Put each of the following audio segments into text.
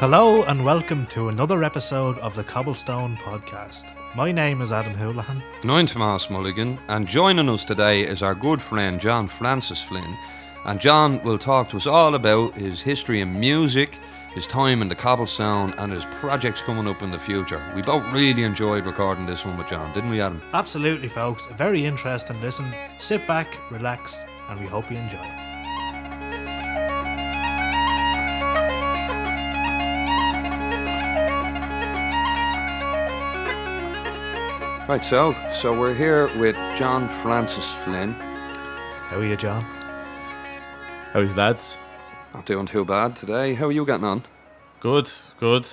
Hello and welcome to another episode of the Cobblestone Podcast. My name is Adam Houlihan. And I'm Tomas Mulligan, and joining us today is our good friend John Francis Flynn. And John will talk to us all about his history in music, his time in the Cobblestone, and his projects coming up in the future. We both really enjoyed recording this one with John, didn't we, Adam? Absolutely, folks. A very interesting listen. Sit back, relax, and we hope you enjoy it. Right, so so we're here with John Francis Flynn. How are you, John? How's lads? Not doing too bad today. How are you getting on? Good, good.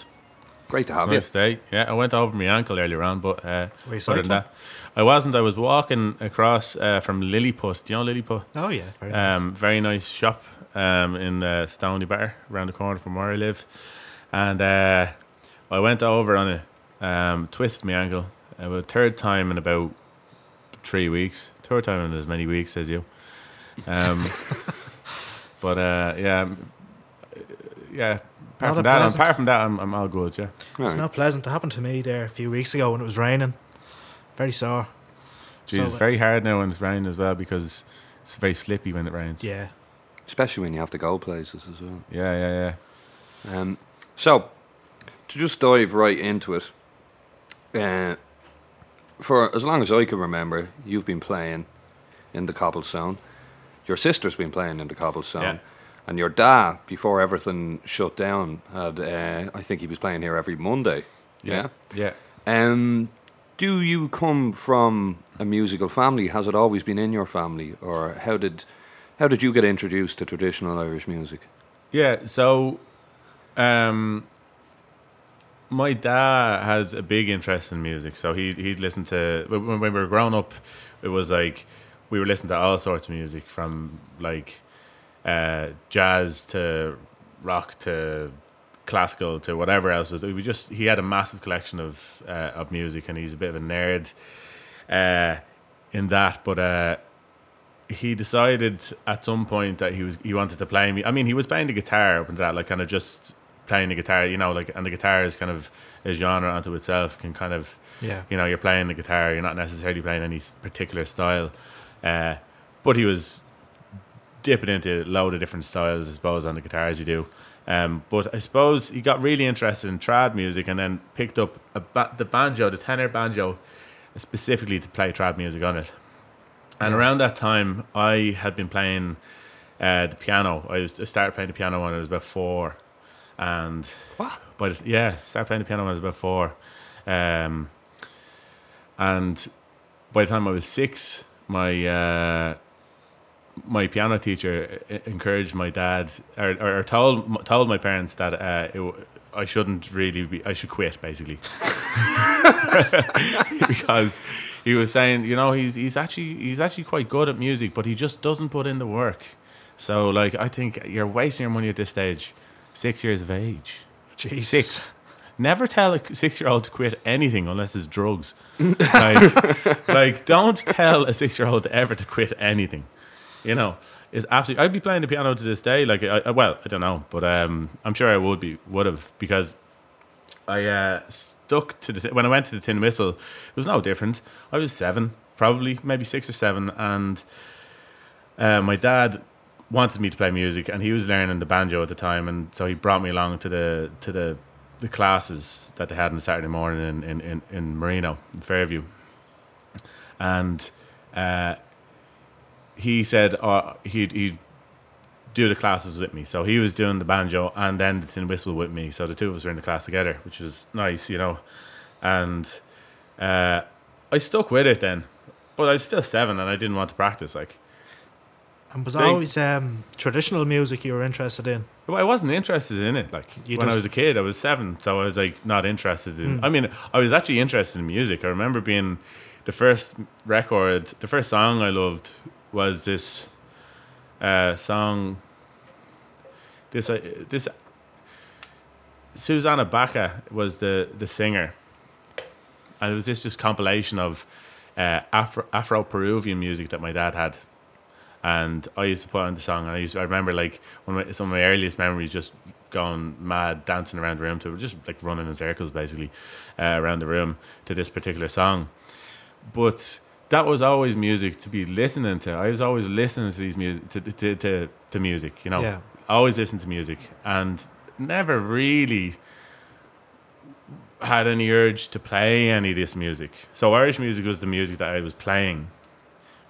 Great to have you. nice day. Yeah, I went over my ankle earlier on, but uh, other than that, I wasn't. I was walking across uh, from Lilliput. Do you know Lilliput? Oh, yeah. Very nice. Um, very nice shop um, in uh, Stoneybatter, around the corner from where I live. And uh, I went over on it, um, twisted my ankle. About third time in about three weeks. Third time in as many weeks as you. Um, but uh, yeah, um, yeah. Apart from that, apart from that, I'm, I'm all good. Yeah. It's Right. not pleasant. It happened to me there a few weeks ago when it was raining. Very sore. Jeez, So, it's uh, very hard now when it's raining as well because it's very slippy when it rains. Yeah. Especially when you have to go places as well. Yeah, yeah, yeah. Um, so, to just dive right into it, uh, for as long as I can remember, you've been playing in the Cobblestone. Your sister's been playing in the Cobblestone. Yeah. And your dad, before everything shut down, had uh, I think he was playing here every Monday. Yeah. Yeah. Um, do you come from a musical family? Has it always been in your family, or how did how did you get introduced to traditional Irish music? Yeah, so um my dad has a big interest in music. So he he'd listen to when, we were growing up, it was like we were listening to all sorts of music from like uh jazz to rock to classical to whatever else was we just he had a massive collection of uh, of music and he's a bit of a nerd uh in that but uh he decided at some point that he was he wanted to play me. I mean, he was playing the guitar up into that, like kind of just playing the guitar, you know, like and the guitar is kind of a genre unto itself. Can kind of, Yeah. you know, you're playing the guitar, you're not necessarily playing any particular style. Uh, but he was dipping into a load of different styles, I suppose, on the guitar as you do. Um, but I suppose he got really interested in trad music and then picked up a ba- the banjo, the tenor banjo, specifically to play trad music on it. And around that time, I had been playing uh, the piano. I, was, I started playing the piano when I was about four, and What? but yeah, started playing the piano when I was about four, um, and by the time I was six, my uh, my piano teacher encouraged my dad or, or, or told told my parents that uh, it, I shouldn't really be I should quit basically. Because he was saying you know he's he's actually he's actually quite good at music but he just doesn't put in the work. So like I think you're wasting your money at this stage six years of age Jesus. six never tell a six year old to quit anything unless it's drugs like, like don't tell a six year old ever to quit anything you know, is absolutely. I'd be playing the piano to this day. Like, I, I, well, I don't know, but um, I'm sure I would be, would have, because I uh, stuck to the when I went to the Tin Whistle. It was no different. I was seven, probably maybe six or seven, and uh, my dad wanted me to play music, and he was learning the banjo at the time, and so he brought me along to the to the the classes that they had on Saturday morning in in in, in Marino, in Fairview, and. Uh, he said uh, he'd, he'd do the classes with me. So he was doing the banjo and then the tin whistle with me. So the two of us were in the class together, which was nice, you know. And uh, I stuck with it then, but I was still seven and I didn't want to practice. Like, And was always um, traditional music you were interested in? well, I wasn't interested in it. Like You when I just- was a kid, I was seven, so I was like not interested in. I mean, I was actually interested in music. I remember being the first record, the first song I loved was this uh, song. This uh, this Susana Baca was the the singer, and it was this just compilation of uh, Afro Afro Peruvian music that my dad had, and I used to put on the song. And I used to, I remember like one of my, some of my earliest memories just going mad, dancing around the room to just like running in circles basically uh, around the room to this particular song. But that was always music to be listening to. I was always listening to these music to to to, to music, you know. Yeah. Always listen to music and never really had any urge to play any of this music. So Irish music was the music that I was playing,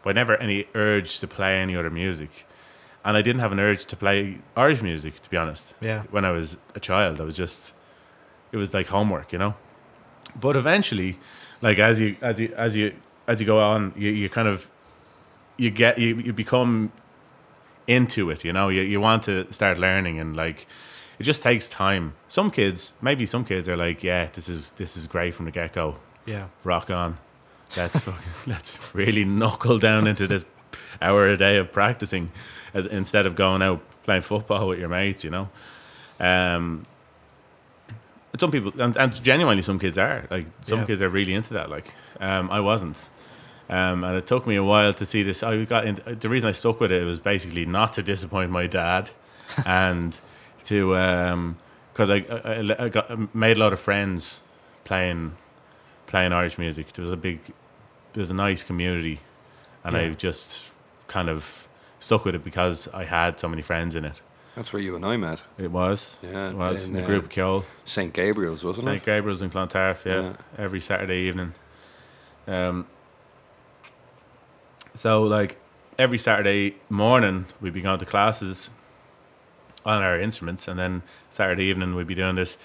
but never any urge to play any other music. And I didn't have an urge to play Irish music, to be honest. Yeah. When I was a child, I was just, it was like homework, you know. But eventually, like as you as you as you as you go on, you, you kind of you get you, you become into it, you know. You you want to start learning and like it just takes time. Some kids, maybe some kids are like, yeah, this is this is great from the get go. Yeah. Rock on. Let's fucking, let's really knuckle down into this hour a day of practicing as, instead of going out playing football with your mates, you know. Um, some people and, and genuinely some kids are like some Yeah. kids are really into that. Like um, I wasn't. Um, and it took me a while to see this. I got in, the reason I stuck with it was basically not to disappoint my dad, and to because I, I, I got made a lot of friends playing playing Irish music. There was a big, there was a nice community, and I just kind of stuck with it because I had so many friends in it. That's where you and I met. It was, Yeah, it was in, the uh, grúpa cheoil. St. Gabriel's, wasn't St. it? St Gabriel's in Clontarf, yeah, Yeah. every Saturday evening. Um, so like every Saturday morning we'd be going to classes on our instruments, and then Saturday evening we'd be doing this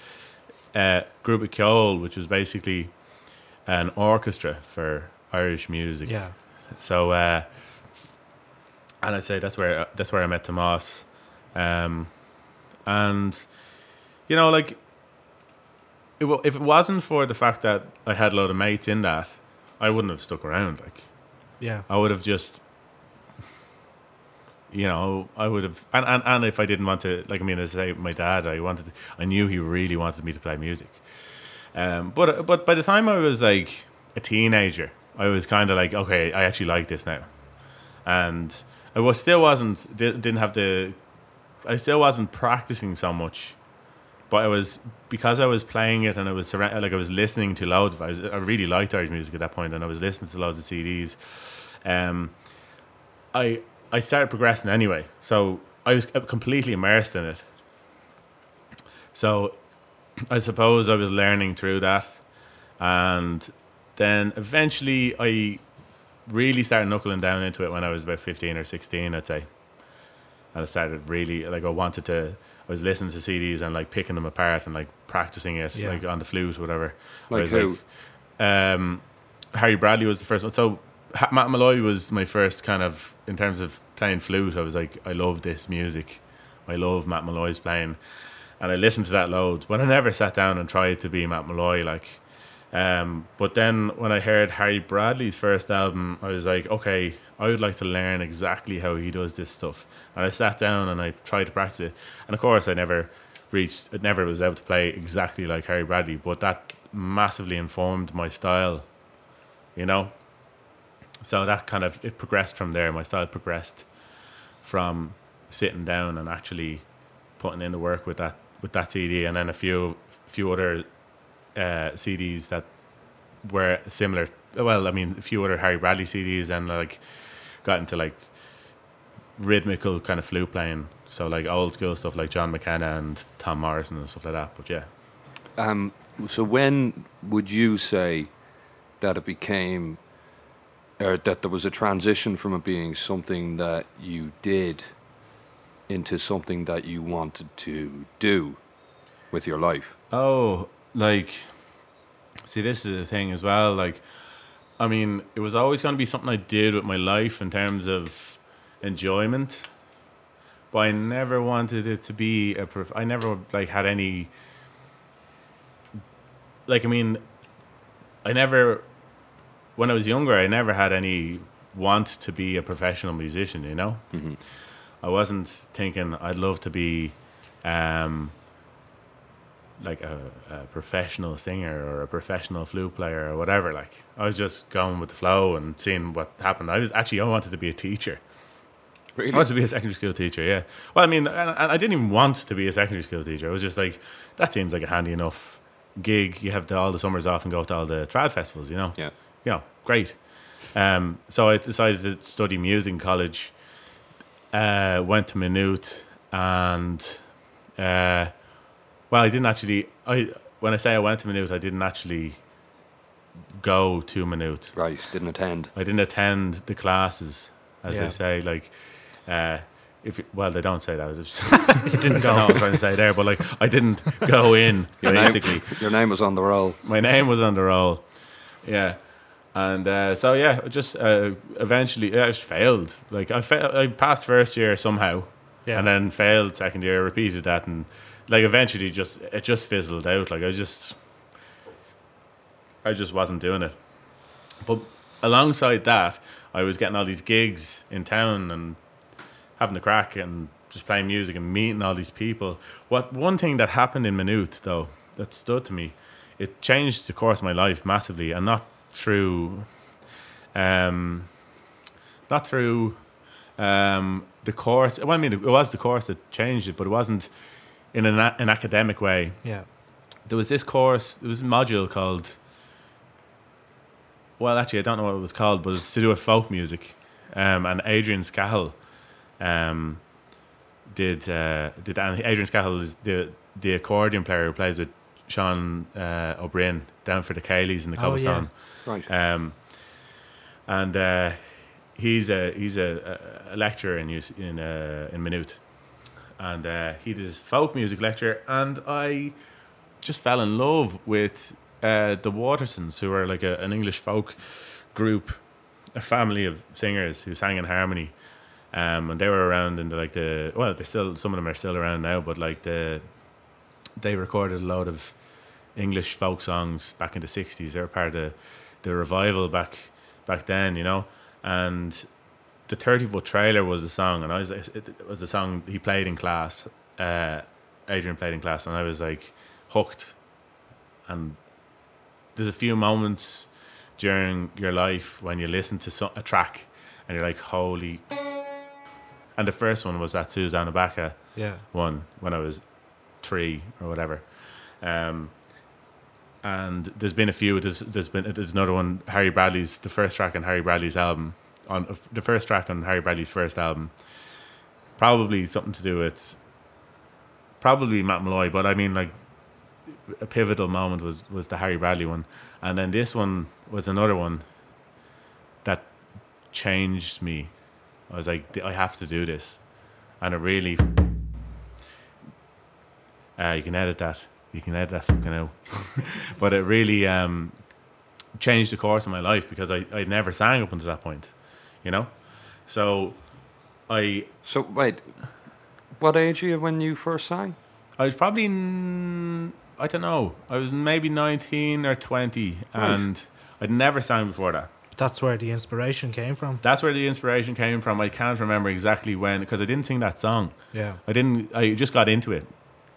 uh, grúpa cheoil, which was basically an orchestra for Irish music. Yeah. So, uh, and I'd say that's where that's where I met Tomas, um, and you know, like it, if it wasn't for the fact that I had a lot of mates in that, I wouldn't have stuck around. Like Yeah. I would have just, you know, I would have, and, and, and if I didn't want to, like I mean, as I say, my dad, I wanted, to, I knew he really wanted me to play music. Um, but but by the time I was like a teenager, I was kind of like, okay, I actually like this now, and I was still wasn't didn't have the, I still wasn't practicing so much, but I was because I was playing it and I was like I was listening to loads of. I, was, I really liked Irish music at that point, and I was listening to loads of CDs. Um, I I started progressing anyway, so I was completely immersed in it. So I suppose I was learning through that, and then eventually I really started knuckling down into it when I was about fifteen or sixteen, I'd say. And I started really like I wanted to. I was listening to CDs and like picking them apart and like practicing it Yeah. like on the flute, whatever. Like who? um, Harry Bradley was the first one. So Matt Molloy was my first kind of in terms of playing flute. I was like, I love this music. I love Matt Molloy's playing, and I listened to that loads. But I never sat down and tried to be Matt Molloy. Like, um, but then when I heard Harry Bradley's first album, I was like, okay, I would like to learn exactly how he does this stuff. And I sat down and I tried to practice it. And of course, I never reached, I never was able to play exactly like Harry Bradley, but that massively informed my style, you know? So that kind of, it progressed from there. My style progressed from sitting down and actually putting in the work with that with that CD, and then a few few other uh, CDs that were similar. Well, I mean, a few other Harry Bradley CDs, and like got into like rhythmical kind of flute playing. So like old school stuff like John McKenna and Tom Morrison and stuff like that. But yeah, Um, so when would you say that it became, or that there was a transition from it being something that you did into something that you wanted to do with your life? Oh, like, see, this is the thing as well. Like, I mean, it was always going to be something I did with my life in terms of enjoyment, but I never wanted it to be a. Prof- I never like had any. Like, I mean, I never. When I was younger, I never had any want to be a professional musician. You know, mm-hmm. I wasn't thinking I'd love to be. Um, like a, a professional singer or a professional flute player or whatever. Like I was just going with the flow and seeing what happened. I was actually I wanted to be a teacher. Really? I wanted to be a secondary school teacher. Yeah. Well, I mean, and, and I didn't even want to be a secondary school teacher. I was just like, that seems like a handy enough gig. You have the, all the summers off and go to all the trad festivals. You know. Yeah. You know, great. Um, so I decided to study music in college. Uh, went to Maynooth and, uh, well, I didn't actually. I when I say I went to Maynooth, I didn't actually go to Maynooth. Right. Didn't attend. I didn't attend the classes, as Yeah. they say. Like, uh, if well, they don't say that. Just- You didn't I don't know what go. I'm trying to say there, but like, I didn't go in. Your basically, name, your name was on the roll. my name was on the roll. Yeah. And uh, so yeah, I just uh, eventually yeah, I just failed. Like I fa- I passed first year somehow, Yeah. and then failed second year. Repeated that, and like eventually just it just fizzled out. Like I just I just wasn't doing it. But alongside that, I was getting all these gigs in town and having the crack and just playing music and meeting all these people. What one thing that happened in Maynooth though that stood to me, it changed the course of my life massively, and not through, um, not through, um, the course. Well, I mean, it was the course that changed it, but it wasn't in an, an academic way Yeah. there was this course, there was a module called. Well, actually, I don't know what it was called, but it's to do with folk music. Um, and Adrian Scahill um, did did did. And Adrian Scahill is the the accordion player who plays with Sean uh, O'Brien down for the Céilís and the Oh, yeah. Right. Um, and uh, he's a he's a, a lecturer in in uh, in Maynooth, and uh, he does folk music lecture, and I just fell in love with uh, the Watersons, who are like a, an English folk group, a family of singers who sang in harmony. Um, and they were around in the like the well, they still some of them are still around now, but like the they recorded a lot of English folk songs back in the sixties. They were part of the, the revival back back then, you know. And the thirty foot trailer was the song, and I was it was the song he played in class. Uh, Adrian played in class, and I was like hooked. And there's a few moments during your life when you listen to so, a track, and you're like, "Holy!" And the first one was that Susana Baca Yeah. one when I was three or whatever. Um, and there's been a few. There's there's been there's another one. Harry Bradley's the first track on Harry Bradley's album on the first track on Harry Bradley's first album. Probably something to do with probably Matt Molloy, but I mean like a pivotal moment was was the Harry Bradley one, and then this one was another one that changed me. I was like, I have to do this, and it really. Uh, you can edit that. You can edit that fucking out. but it really um, changed the course of my life because I I never sang up until that point, you know. So, I So wait, what age are you when you first sang? I was probably I don't know. I was maybe nineteen or twenty, and I'd never sang before that. That's where the inspiration came from. That's where the inspiration came from. I can't remember exactly when because I didn't sing that song. Yeah. I didn't. I just got into it.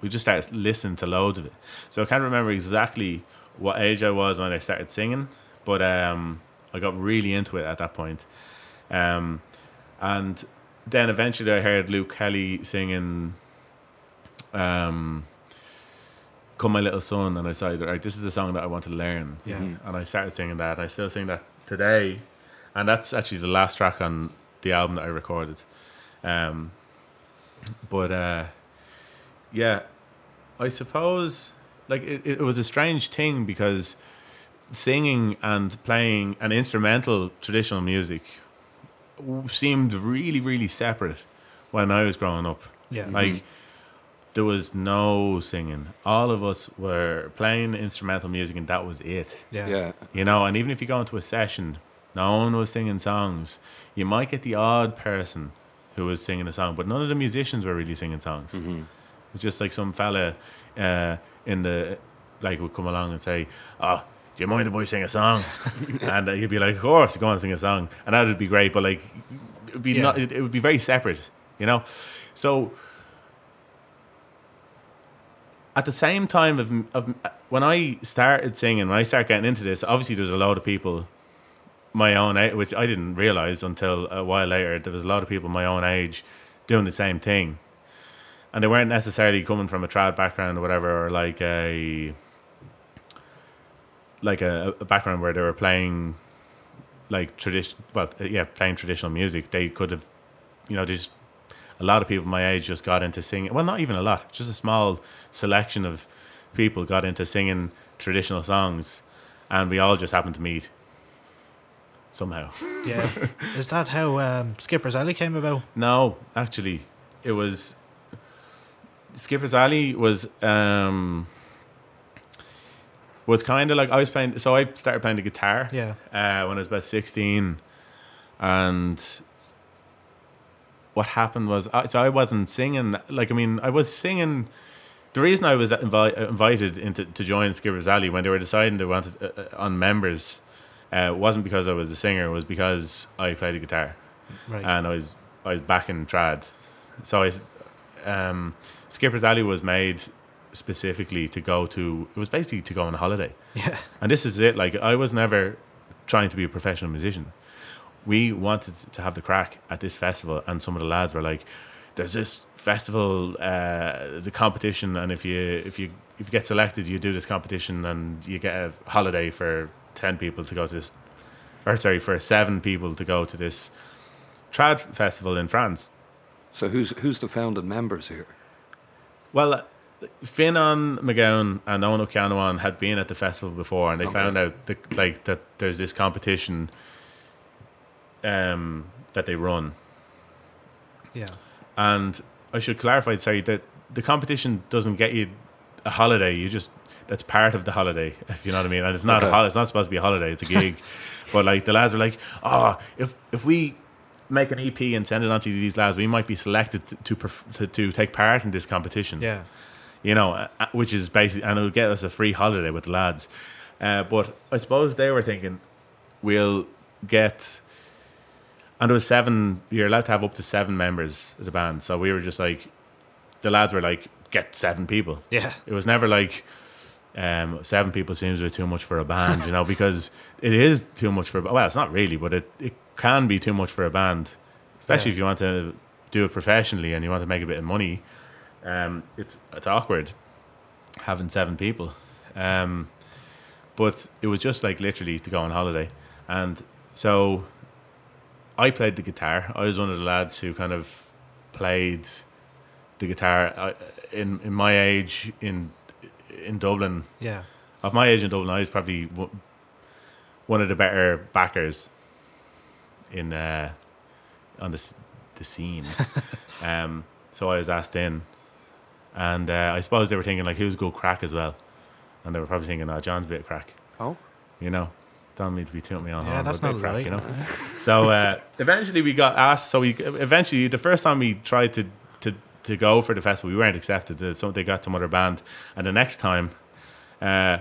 We just started listening to loads of it. So I can't remember exactly what age I was when I started singing, but um, I got really into it at that point. Um, and then eventually I heard Luke Kelly singing um, "Come My Little Son," and I decided, right, this is a song that I want to learn. Yeah. Mhm. And I started singing that. And I still sing that today, and that's actually the last track on the album that I recorded. Um, but uh, yeah, I suppose like it, it was a strange thing because singing and playing an instrumental traditional music seemed really really separate when I was growing up. Yeah. Like mm-hmm. there was no singing. All of us were playing instrumental music and that was it. Yeah. Yeah. You know, and even if you go into a session, no one was singing songs. You might get the odd person who was singing a song, but none of the musicians were really singing songs. Mm-hmm. It's just like some fella uh, in the like would come along and say, "Oh, do you mind if I sing a song?" and uh, you'd be like, "Of course, go on and sing a song," and that would be great. But like, it would be Yeah. not. It, it would be very separate, you know. So at the same time of, of when I started singing, when I started getting into this, obviously there's a lot of people my own age, which I didn't realize until a while later. There was a lot of people my own age doing the same thing, and they weren't necessarily coming from a trad background or whatever, or like a like a, a background where they were playing like tradition. Well, yeah, playing traditional music. They could have, you know, just a lot of people my age just got into singing. Well, not even a lot, just a small selection of people got into singing traditional songs, and we all just happened to meet somehow. Yeah. Is that how um, Skipper's Alley came about? No, actually, it was Skipper's Alley was um was kind of like I was playing. So I started playing the guitar. Yeah. Uh, when I was about sixteen, and what happened was, I, so I wasn't singing. Like I mean, I was singing. The reason I was invi- invited into to join Skipper's Alley when they were deciding they wanted uh, uh, on members uh, wasn't because I was a singer. It was because I played the guitar Right. and I was I was back in trad. So I um, Skipper's Alley was made specifically to go to. It was basically to go on a holiday, yeah. and this is it. Like I was never trying to be a professional musician. We wanted to have the crack at this festival, and some of the lads were like, "There's this festival. Uh, there's a competition, and if you if you if you get selected, you do this competition, and you get a holiday for ten people to go to this, or sorry, for seven people to go to this trad festival in France." So who's who's the founding members here? Well, uh, Finan McGowan and Owen Ó Ceannabháin had been at the festival before, and they Okay. found out that, like that there's this competition um, that they run. Yeah. And I should clarify, sorry, that the competition doesn't get you a holiday. You just that's part of the holiday, if you know what I mean. And it's not a Okay. holiday. It's not supposed to be a holiday. It's a gig. but like the lads were like, oh, if if we make an EP and send it on to these lads, we might be selected to to, to, to take part in this competition Yeah. you know, uh, which is basically, and it'll get us a free holiday with the lads. Uh, but I suppose they were thinking we'll get, and there was seven. You're allowed to have up to seven members of the band, so we were just like, the lads were like, get seven people. Yeah. It was never like. Um, seven people seems a bit too much for a band, you know, because it is too much for. Well, it's not really, but it, it can be too much for a band, especially Yeah. if you want to do it professionally and you want to make a bit of money um, it's it's awkward having seven people. Um, but it was just like literally to go on holiday, and so I played the guitar. I was one of the lads who kind of played the guitar I, in in my age in in Dublin. Yeah. Of my age in Dublin, I was probably one of the better backers in uh, on the the scene. um, so I was asked in, and uh, I suppose they were thinking like, who's good crack as well, and they were probably thinking, oh, John's a bit of crack, Oh, you know. Don't mean to be tooting me on Yeah, horn, that's but a bit not of crack, lie. you know. So uh, eventually we got asked. So we eventually the first time we tried to to to go for the festival, we weren't accepted. So they got some other band, and the next time, uh,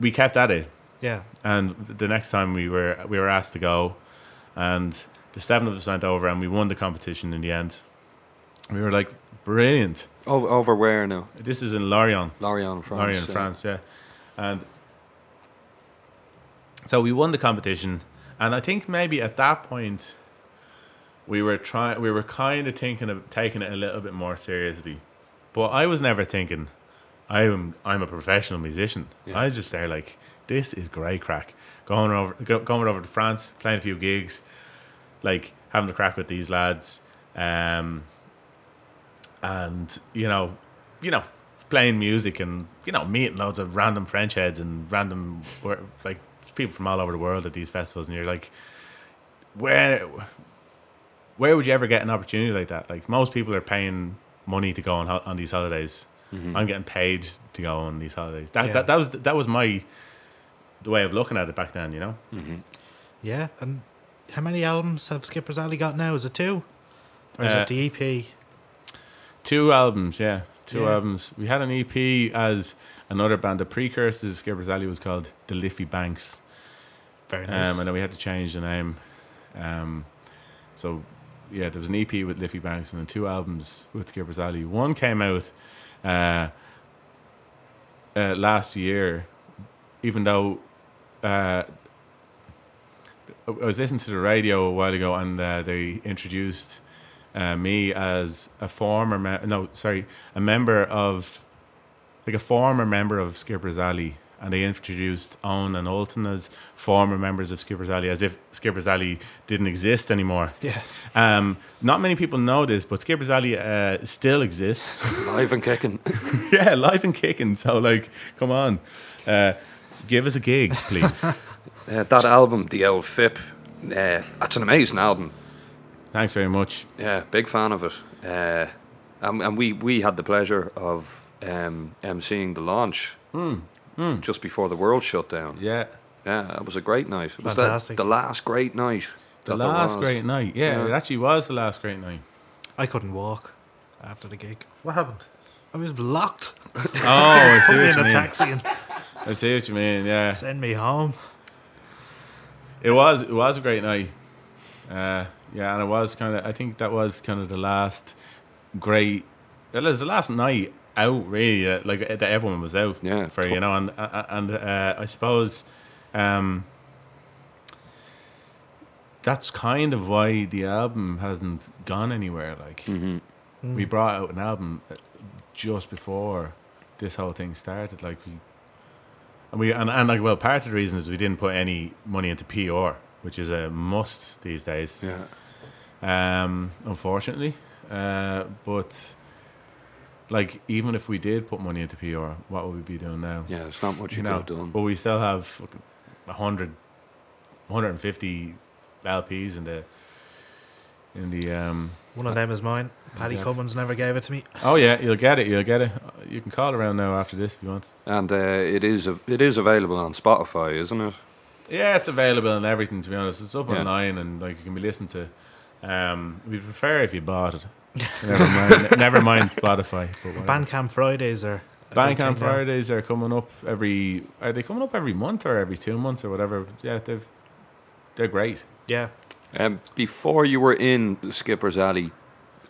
we kept at it. Yeah. And the next time we were we were asked to go, and the seven of us went over, and we won the competition in the end. We were like, brilliant. oh over where now? This is in Lorient. Lorient, France. Lorient, yeah. France, yeah. And so we won the competition, and I think maybe at that point we were trying, we were kind of thinking of taking it a little bit more seriously. But I was never thinking, I'm I'm a professional musician. Yeah. I was just there like, this is great crack. Going over, go, going over to France, playing a few gigs, like having a crack with these lads, um, and you know, you know, playing music and you know meeting loads of random French heads and random like people from all over the world at these festivals, and you're like, where, where would you ever get an opportunity like that? Like most people are paying money to go on on these holidays. I'm getting paid to go on these holidays. That, Yeah. that that was that was my the way of looking at it back then. You know, Yeah. And how many albums have Skipper's Alley got now? Is it two? Or is Uh, it the E EP? two albums. Yeah, two Yeah. albums. We had an EP as another band. The precursor to Skipper's Alley was called the Liffey Banks. Very nice. Um, and then we had to change the name. Um, so, yeah, there was an EP with Liffey Banks and then two albums with Skipper's Alley. One came out uh, uh, last year, even though uh, I was listening to the radio a while ago, and uh, they introduced uh, me as a former me- no, sorry, a member of like a former member of Skipper's Alley, and they introduced Owen and Ultan as former members of Skipper's Alley, as if Skipper's Alley didn't exist anymore. Yeah. Um, not many people know this, but Skipper's Alley uh, still exists. Live and kicking. yeah, live and kicking. So, like, come on, uh, give us a gig, please. Uh, that album, The Old Fip, uh, that's an amazing album. Thanks very much. Yeah, big fan of it. Uh, and, and we, we had the pleasure of um, emceeing the launch just before the world shut down. Yeah, Yeah, it was a great night. It was the, Fantastic. the last great night. the last was. great night. Yeah, it actually was the last great night. I couldn't walk after the gig. What happened? I was blocked. Oh, I see Put me what in you a mean. taxi and I see what you mean. Yeah, send me home. it was. It was a great night. Uh, yeah, and it was kind of. I think that was kind of the last great. It was the last night out, really. Uh, like that everyone was out. Yeah, for you know, and uh, and uh, I suppose. Um, that's kind of why the album hasn't gone anywhere. Like Mm-hmm. we brought out an album uh, just before this whole thing started. Like we, and we and, and like well, part of the reason is we didn't put any money into PR, which is a must these days. Yeah. Um, unfortunately, uh, but like even if we did put money into PR, what would we be doing now? Yeah, it's not much you, you could know, have done. but we still have fucking 100, 150 LPs in the in the um. One of them is mine. Paddy Yeah. Cummins never gave it to me. Oh yeah, you'll get it. You'll get it. You can call around now after this if you want. And uh, it is a, it is available on Spotify, isn't it? Yeah, it's available and everything. To be honest, it's up Yeah. online and like you can be listened to. Um, we'd prefer if you bought it. Never mind. never mind Spotify. But whatever. Bandcamp Fridays are. a Bandcamp. Fridays are coming up every. Are they coming up every month or every two months or whatever? Yeah, they've. They're great. Yeah. Um, before you were in Skipper's Alley,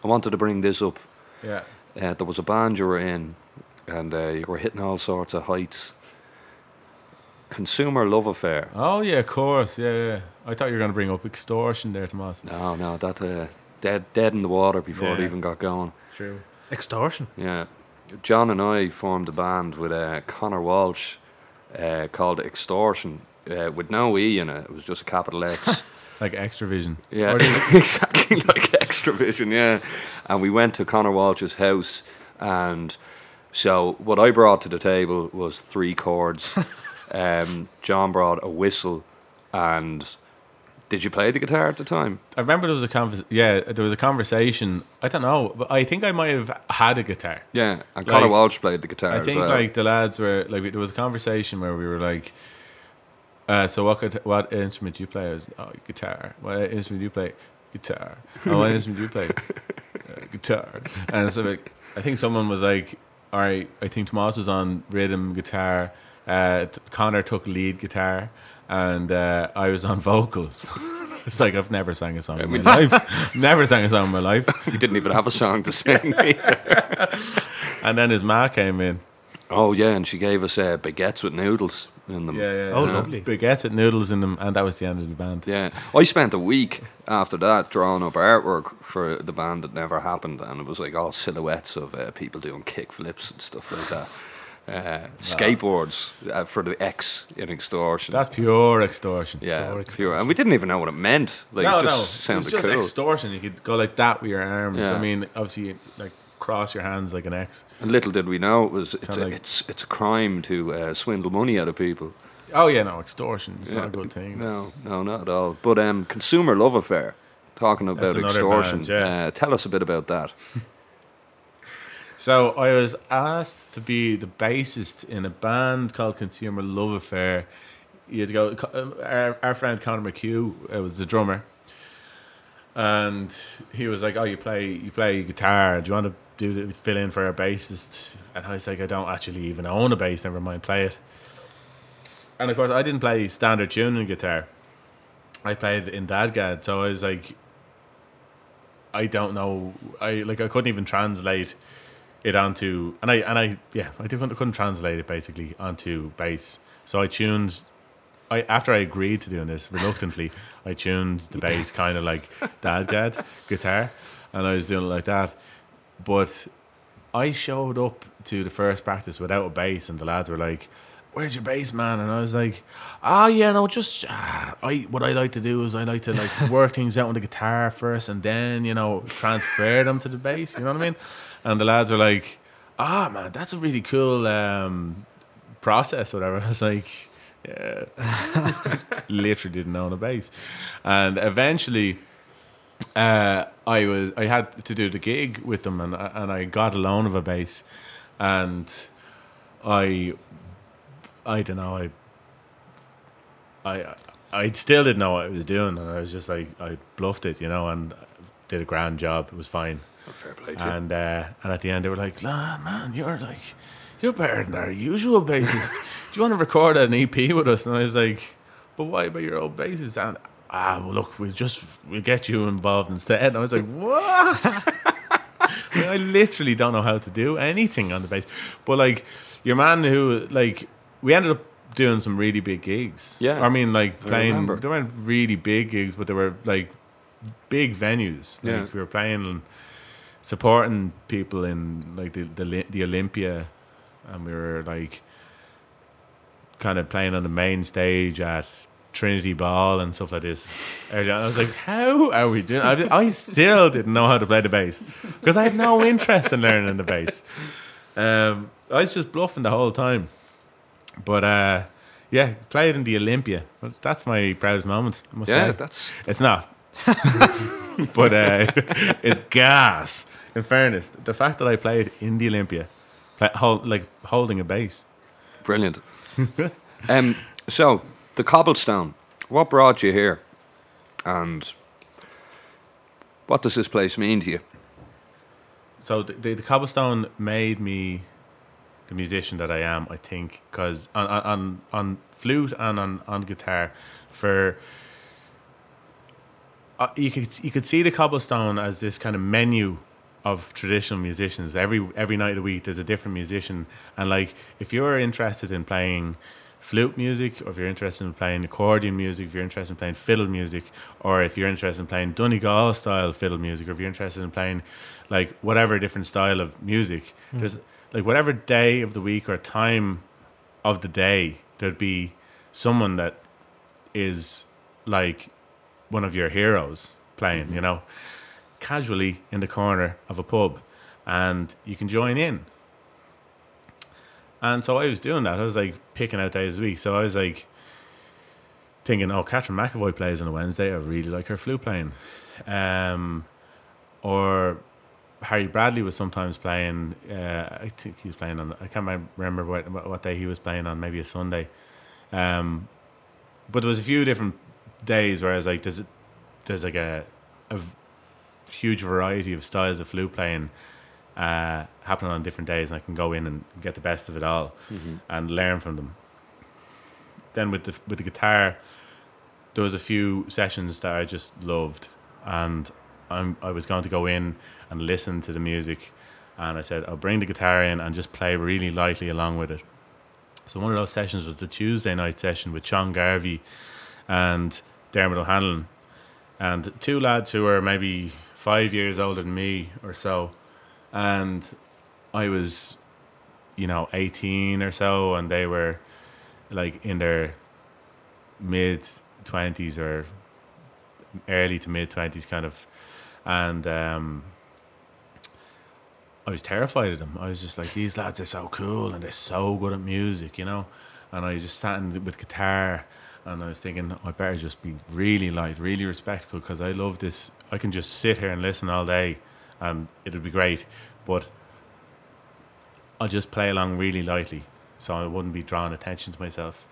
I wanted to bring this up. Yeah. Uh, there was a band you were in, and uh, you were hitting all sorts of heights. Consumer Love Affair. Oh yeah, of course. Yeah, yeah. I thought you were going to bring up extortion there, Tomas. No, no, that uh, dead, dead in the water before it Yeah. even got going. True. Extortion. Yeah, John and I formed a band with uh, Connor Walsh uh, called Extortion, uh, with no e in it. It was just a capital X. Like Xtravision. Yeah, Or did- exactly like Xtravision. Yeah, and we went to Connor Walsh's house, and so what I brought to the table was three chords. um, John brought a whistle, and did you play the guitar at the time? I remember there was a convers- Yeah, there was a conversation. I don't know, but I think I might have had a guitar. Yeah, and Connor Like, Walsh played the guitar. I think well. like the lads were like there was a conversation where we were like, uh, so what could, what instrument do you play? I was oh guitar. What instrument do you play? Guitar. Oh, what instrument do you play? Uh, guitar. And so like I think someone was like, all right, I think Tomas is on rhythm guitar. Uh, T- Connor took lead guitar, and uh, I was on vocals. It's like I've never sang a song in my life. never sang a song in my life. you didn't even have a song to sing. And then his ma came in. oh yeah, and she gave us uh, baguettes with noodles in them. Yeah, yeah. Oh, yeah. lovely. Baguettes with noodles in them, and that was the end of the band. Yeah, I spent a week after that drawing up artwork for the band that never happened, and it was like all silhouettes of uh, people doing kick flips and stuff like that. Uh, skateboards uh, for the X in extortion. That's pure extortion. yeah, pure pure. And we didn't even know what it meant. Like, no, it just no, sounded it's just cool. extortion. You could go like that with your arms. Yeah. I mean, obviously, like cross your hands like an X. and little did we know it was it's a, like- it's it's a crime to uh, swindle money out of people. Oh yeah, no, extortion. It's Yeah. not a good thing. No, no, not at all. But um, consumer love affair. Talking about extortion. band, yeah. uh, tell us a bit about that. So I was asked to be the bassist in a band called Consumer Love Affair years ago. Um, Our, our friend Conor McHugh uh, was the drummer, and he was like, "Oh, you play you play guitar? Do you want to do the, fill in for our bassist?" And I was like, "I don't actually even own a bass. Never mind, play it." And of course, I didn't play standard tuning guitar. I played in Dadgad, so I was like, I don't know. I like I couldn't even translate it onto and I and I yeah I couldn't, couldn't translate it basically onto bass. So I tuned I after I agreed to doing this reluctantly, I tuned the bass kind of like DADGAD guitar, and I was doing it like that. But I showed up to the first practice without a bass, and the lads were like, "Where's your bass, man?" And I was like, "Ah, yeah, no, just ah, I. What I like to do is I like to like work things out on the guitar first, and then you know transfer them to the bass. You know what I mean?" And the lads were like, "Ah, man, that's a really cool um, process, whatever." I was like, "Yeah." Literally didn't own a bass, and eventually uh, I was I had to do the gig with them, and and I got a loan of a bass, and I I don't know I I I still didn't know what I was doing, and I was just like I bluffed it, you know, and did a grand job. It was fine, Fair play to you. and uh, and at the end they were like, "Nah, man, you're like you're better than our usual bassist. Do you want to record an EP with us?" And I was like, "But why about your old bassist?" And ah, well, look, we'll just we'll get you involved instead. And I was like, "What?" I literally don't know how to do anything on the bass. But like your man who like we ended up doing some really big gigs. Yeah. I mean like I playing remember. they weren't really big gigs, but they were like big venues. Like Yeah. we were playing and supporting people in like the the, the Olympia and we were like kind of playing on the main stage at Trinity Ball and stuff like this. I was like, how are we doing? I, I still didn't know how to play the bass because I had no interest in learning the bass. Um, I was just bluffing the whole time. But uh, yeah, played in the Olympia. Well, that's my proudest moment. I must yeah, say. that's It's not. but uh, it's gas. In fairness, the fact that I played in the Olympia, play, hold, like holding a bass. brilliant. um, so the cobblestone. What brought you here, and what does this place mean to you? So the, the, the cobblestone made me the musician that I am. I think because on, on on flute and on on guitar, for uh, you could you could see the cobblestone as this kind of menu of traditional musicians. Every every night of the week, there's a different musician, and like if you're interested in playing flute music, or if you're interested in playing accordion music, if you're interested in playing fiddle music, or if you're interested in playing Donegal style fiddle music, or if you're interested in playing like whatever different style of music, there's like whatever day of the week or time of the day, there'd be someone that is like one of your heroes playing, you know, casually in the corner of a pub, and you can join in. And so I was doing that. I was like picking out days a week. So I was like thinking, oh, Catherine McEvoy plays on a Wednesday. I really like her flute playing. Um, or Harry Bradley was sometimes playing. Uh, I think he was playing on. I can't remember what what day he was playing on. Maybe a Sunday. Um, but there was a few different days where I was like, there's there's like a huge variety of styles of flute playing uh, happening on different days, and I can go in and get the best of it all and learn from them. Then with the with the guitar, there was a few sessions that I just loved, and I'm, I was going to go in and listen to the music, and I said I'll bring the guitar in and just play really lightly along with it. So one of those sessions was the Tuesday night session with Sean Garvey and Dermot O'Hanlon, and two lads who were maybe five years older than me or so, and I was, you know, eighteen or so, and they were like in their mid twenties or early to mid twenties, kind of, and um, I was terrified of them. I was just like, these lads are so cool and they're so good at music, you know. And I just sat in with guitar, and I was thinking, I better just be really light, really respectful, because I love this. I can just sit here and listen all day, and it'll be great. But I'll just play along really lightly, so I wouldn't be drawing attention to myself.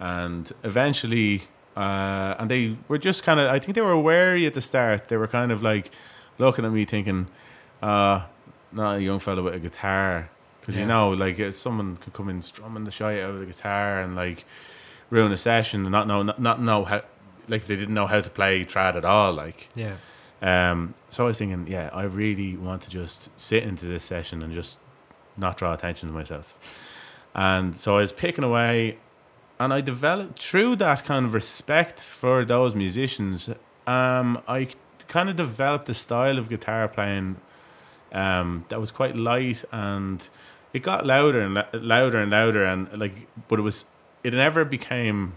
And eventually, uh, and they were just kind of, I think they were wary at the start. They were kind of like looking at me thinking, uh, not a young fella with a guitar. Because you know, like uh, someone could come in strumming the shit out of the guitar and like ruin a session and not know, not, not know how, like they didn't know how to play trad at all. Like, Yeah. um, so I was thinking, yeah, I really want to just sit into this session and just not draw attention to myself. And so I was picking away, and I developed through that kind of respect for those musicians. Um, I kind of developed a style of guitar playing um, that was quite light and it got louder and louder and louder and like, but it was it never became.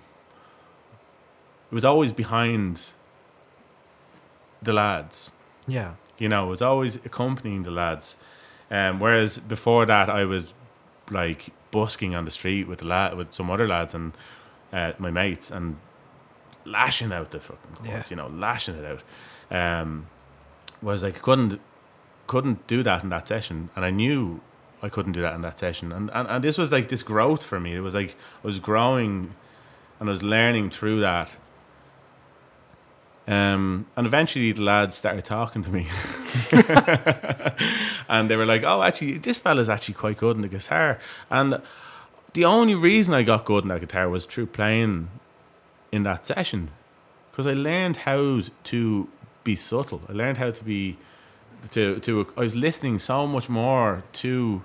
It was always behind the lads. Yeah. You know, it was always accompanying the lads. Um, whereas before that, I was like busking on the street with the lad, with some other lads and uh, my mates, and lashing out the fucking chords. Yeah. You know, lashing it out. Um, whereas like, I couldn't couldn't do that in that session, and I knew I couldn't do that in that session. And and, and this was like this growth for me. It was like I was growing, and I was learning through that. Um, and eventually the lads started talking to me. and they were like, oh, actually, this fella's actually quite good on the guitar. And the only reason I got good on that guitar was through playing in that session. Because I learned how to be subtle. I learned how to be, to, to, I was listening so much more to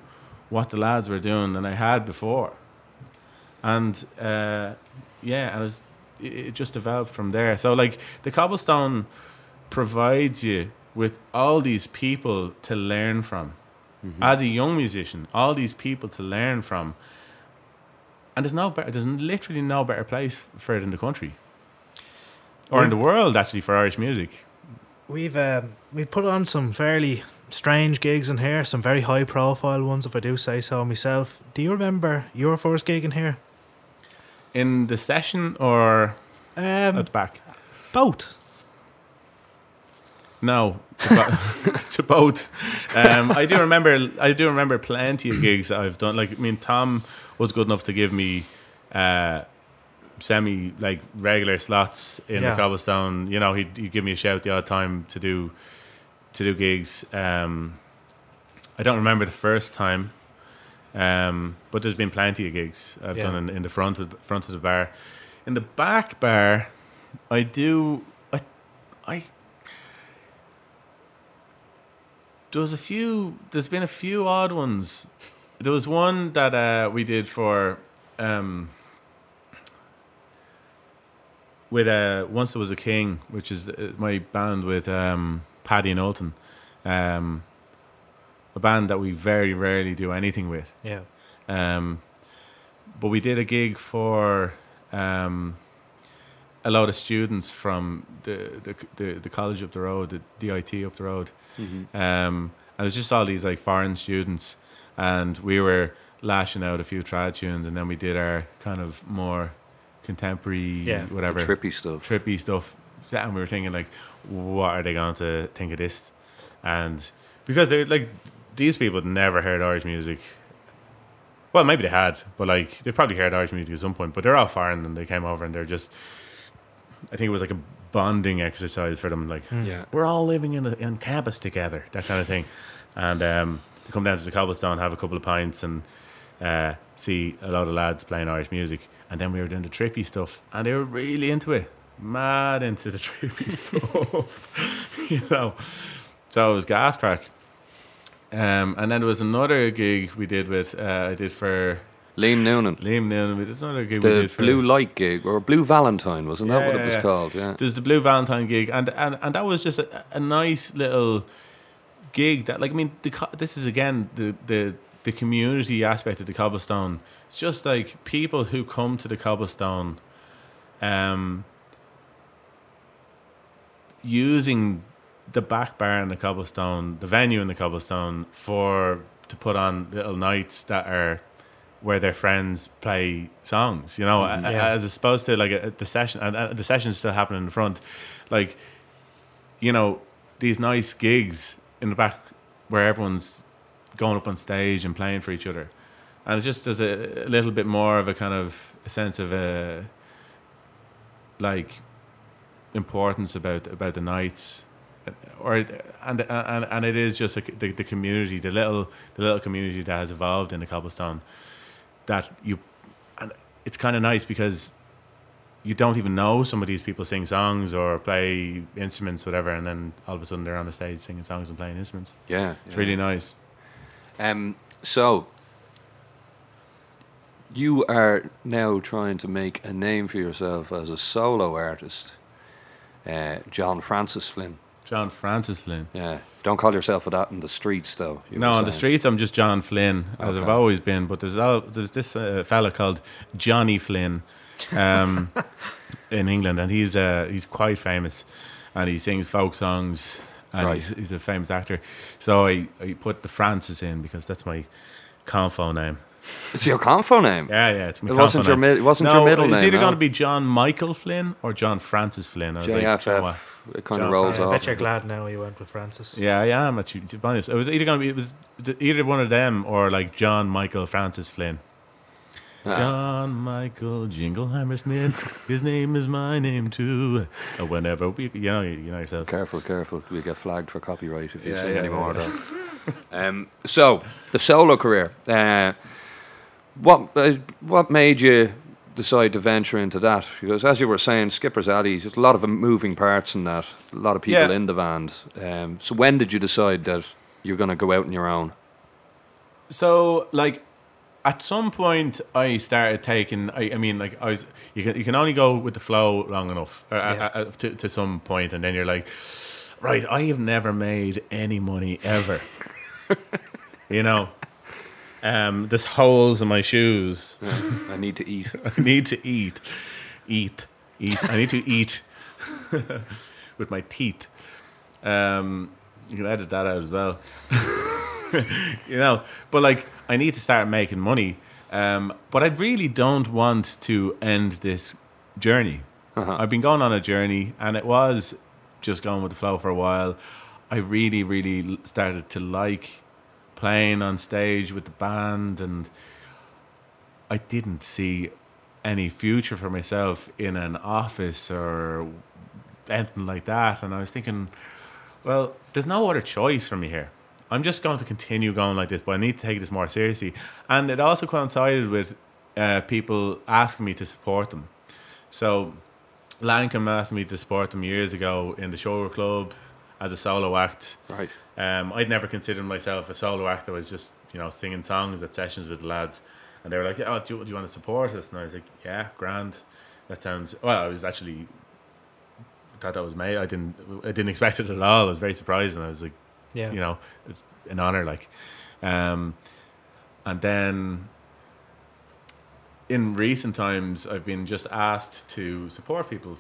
what the lads were doing than I had before. And uh, yeah, I was it just developed from there. So like the cobblestone provides you with all these people to learn from. As a young musician, all these people to learn from. And there's no better there's literally no better place for it in the country. Or in the world actually for Irish music. We've um, we've put on some fairly strange gigs in here, some very high profile ones, if I do say so myself. Do you remember your first gig in here? In the session or Um, at the back? both. No, to, bo- to both. Um, I do remember. I do remember plenty of gigs that I've done. Like, I mean, Tom was good enough to give me uh, semi like regular slots in Yeah. the cobblestone. You know, he'd, he'd give me a shout the odd time to do to do gigs. Um, I don't remember the first time, um, but there's been plenty of gigs I've Yeah. done in, in the front of front of the bar. In the back bar, I do. I I there was a few there's been a few odd ones there was one that uh, we did for um, with uh, once there was a king which is uh, my band with um, paddy and Ultan um, a band that we very rarely do anything with Yeah. um, but we did a gig for um, a lot of students from the, the the the college up the road, the DIT up the road, um, and it was just all these like foreign students, and we were lashing out a few trad tunes, and then we did our kind of more contemporary, Yeah, whatever, Trippy stuff. trippy stuff. And we were thinking like, what are they going to think of this? And because they're like, these people never heard Irish music. Well, maybe they had, but like they probably heard Irish music at some point. But they're all foreign, and they came over, and they're just. I think it was like a bonding exercise for them. Like, Yeah. we're all living in a, in campus together, that kind of thing. And um, they come down to the cobblestone, have a couple of pints, and uh, see a lot of lads playing Irish music. And then we were doing the trippy stuff, and they were really into it, mad into the trippy stuff, you know. So it was gas crack. Um, and then there was another gig we did with uh, I did for Liam Noonan. Liam Noonan. We did another gig we The did for Blue Light gig, or Blue Valentine, wasn't that what it was yeah. called? Yeah. There's the Blue Valentine gig, and and, and that was just a, a nice little gig. That like I mean, the, this is again the the the community aspect of the cobblestone. It's just like people who come to the cobblestone, um, using the back bar in the cobblestone, the venue in the cobblestone for to put on little nights that are where their friends play songs, you know, a- Yeah. as opposed to like a, the session, and uh, the sessions still happening in the front, like, you know, these nice gigs in the back where everyone's going up on stage and playing for each other, and it just does a, a little bit more of a kind of a sense of a like importance about about the nights or and and and it is just the, the community the little the little community that has evolved in the cobblestone that you and it's kind of nice because you don't even know some of these people sing songs or play instruments whatever and then all of a sudden they're on the stage singing songs and playing instruments Yeah. it's yeah. really nice Um, so, you are now trying to make a name for yourself as a solo artist. Uh, John Francis Flynn. John Francis Flynn. Yeah. Don't call yourself that in the streets, though. No, on the streets I'm just John Flynn, as I've always been. But there's al- there's this uh, fella called Johnny Flynn, um, in England, and he's uh, he's quite famous, and he sings folk songs, and Right. he's, he's a famous actor. So I, I put the Francis in because that's my confo name. It's your confo name. Yeah, yeah, it's my It wasn't confo your name. it wasn't no, your middle It's name, either no? going to be John Michael Flynn or John Francis Flynn. I was like, you know what? JFF. It kind John of rolls Francis. I bet you're glad now you went with Francis. Yeah, I am. At to be honest, it was either going to be it was either one of them or like John Michael Francis Flynn. Ah. John Michael Jingleheimer Smith. His name is my name too. Whenever we, you know, you know yourself. Careful, careful. We'll get flagged for copyright if you Yeah, sing yeah, any yeah, more of that. Um, so, the solo career. Uh, what uh, what made you decide to venture into that? Because as you were saying, Skipper's Alley, there's a lot of moving parts in that, a lot of people Yeah. in the band. Um, so when did you decide that you're going to go out on your own? So, like, at some point, I started taking. I, I mean, like, I was. You can you can only go with the flow long enough uh, Yeah. uh, uh, to to some point, and then you're like, right, I have never made any money ever. you know, um, there's holes in my shoes. I need to eat. I need to eat, eat, eat. I need to eat with my teeth. Um, you can edit that out as well. you know, but like I need to start making money. Um, but I really don't want to end this journey. Uh-huh. I've been going on a journey, and it was just going with the flow for a while. I really, really started to like playing on stage with the band, and I didn't see any future for myself in an office or anything like that. And I was thinking, well, there's no other choice for me here. I'm just going to continue going like this, but I need to take this more seriously. And it also coincided with uh, people asking me to support them. So Lankum asked me to support them years ago in the Sugar Club as a solo act. Right. Um, I'd never considered myself a solo act. I was just, you know, singing songs at sessions with the lads. And they were like, oh, do you, do you want to support us? And I was like, yeah, grand. That sounds, well, I was actually, thought that was me. I didn't, I didn't expect it at all. I was very surprised. And I was like, Yeah. you know, it's an honor. Like, um, and then in recent times, I've been just asked to support people,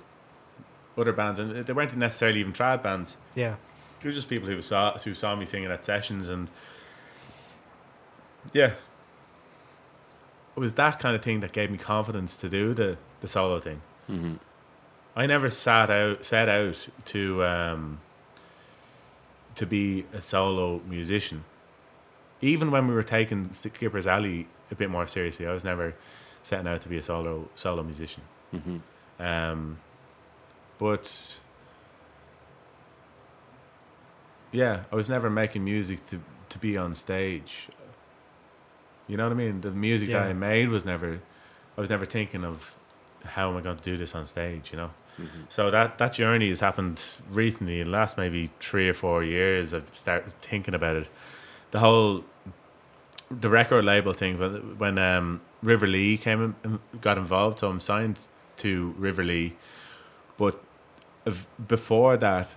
other bands, and they weren't necessarily even trad bands. Yeah. It was just people who saw who saw me singing at sessions, and yeah, it was that kind of thing that gave me confidence to do the the solo thing. Mhm. I never sat out set out to um, to be a solo musician. Even when we were taking Skipper's Alley a bit more seriously, I was never setting out to be a solo solo musician. Mhm. Um, but yeah, I was never making music to to be on stage. You know what I mean? The music that I made was never. I was never thinking of how am I going to do this on stage. You know. So that that journey has happened recently in the last maybe three or four years. I've started thinking about it. The whole the record label thing when when um, River Lee came in, got involved. So I'm signed to River Lee, but before that,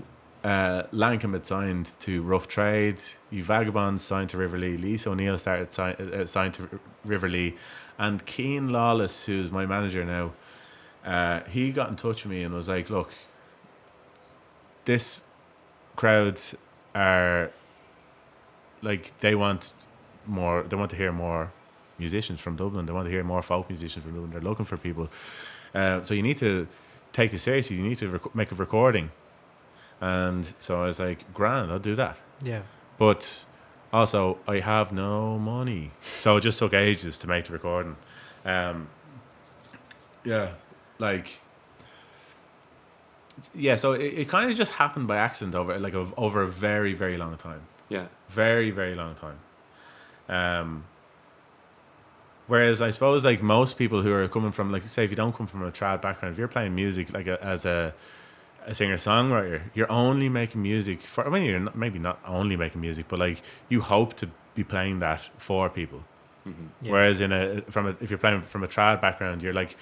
uh, Lankum had signed to Rough Trade. Ye Vagabonds signed to River Lee. O'Neill started si- uh, signed to R- River Lee, and Keen Lawless, who's my manager now, uh, he got in touch with me and was like, "Look, this crowd are like they want more. They want to hear more musicians from Dublin. They want to hear more folk musicians from Dublin. They're looking for people. Uh, so you need to take this seriously. You need to rec- make a recording." And so I was like, "Grand, I'll do that." Yeah. But also, I have no money, so it just took ages to make the recording. Um, yeah, like yeah. So it, it kind of just happened by accident over like of, over a very very long time, Yeah. very very long time. Um, whereas I suppose like most people who are coming from like say if you don't come from a trad background, if you're playing music like a, as a a singer songwriter, you're only making music for. I mean, you're not, maybe not only making music, but like you hope to be playing that for people. Yeah. Whereas in a from a if you're playing from a trad background, you're like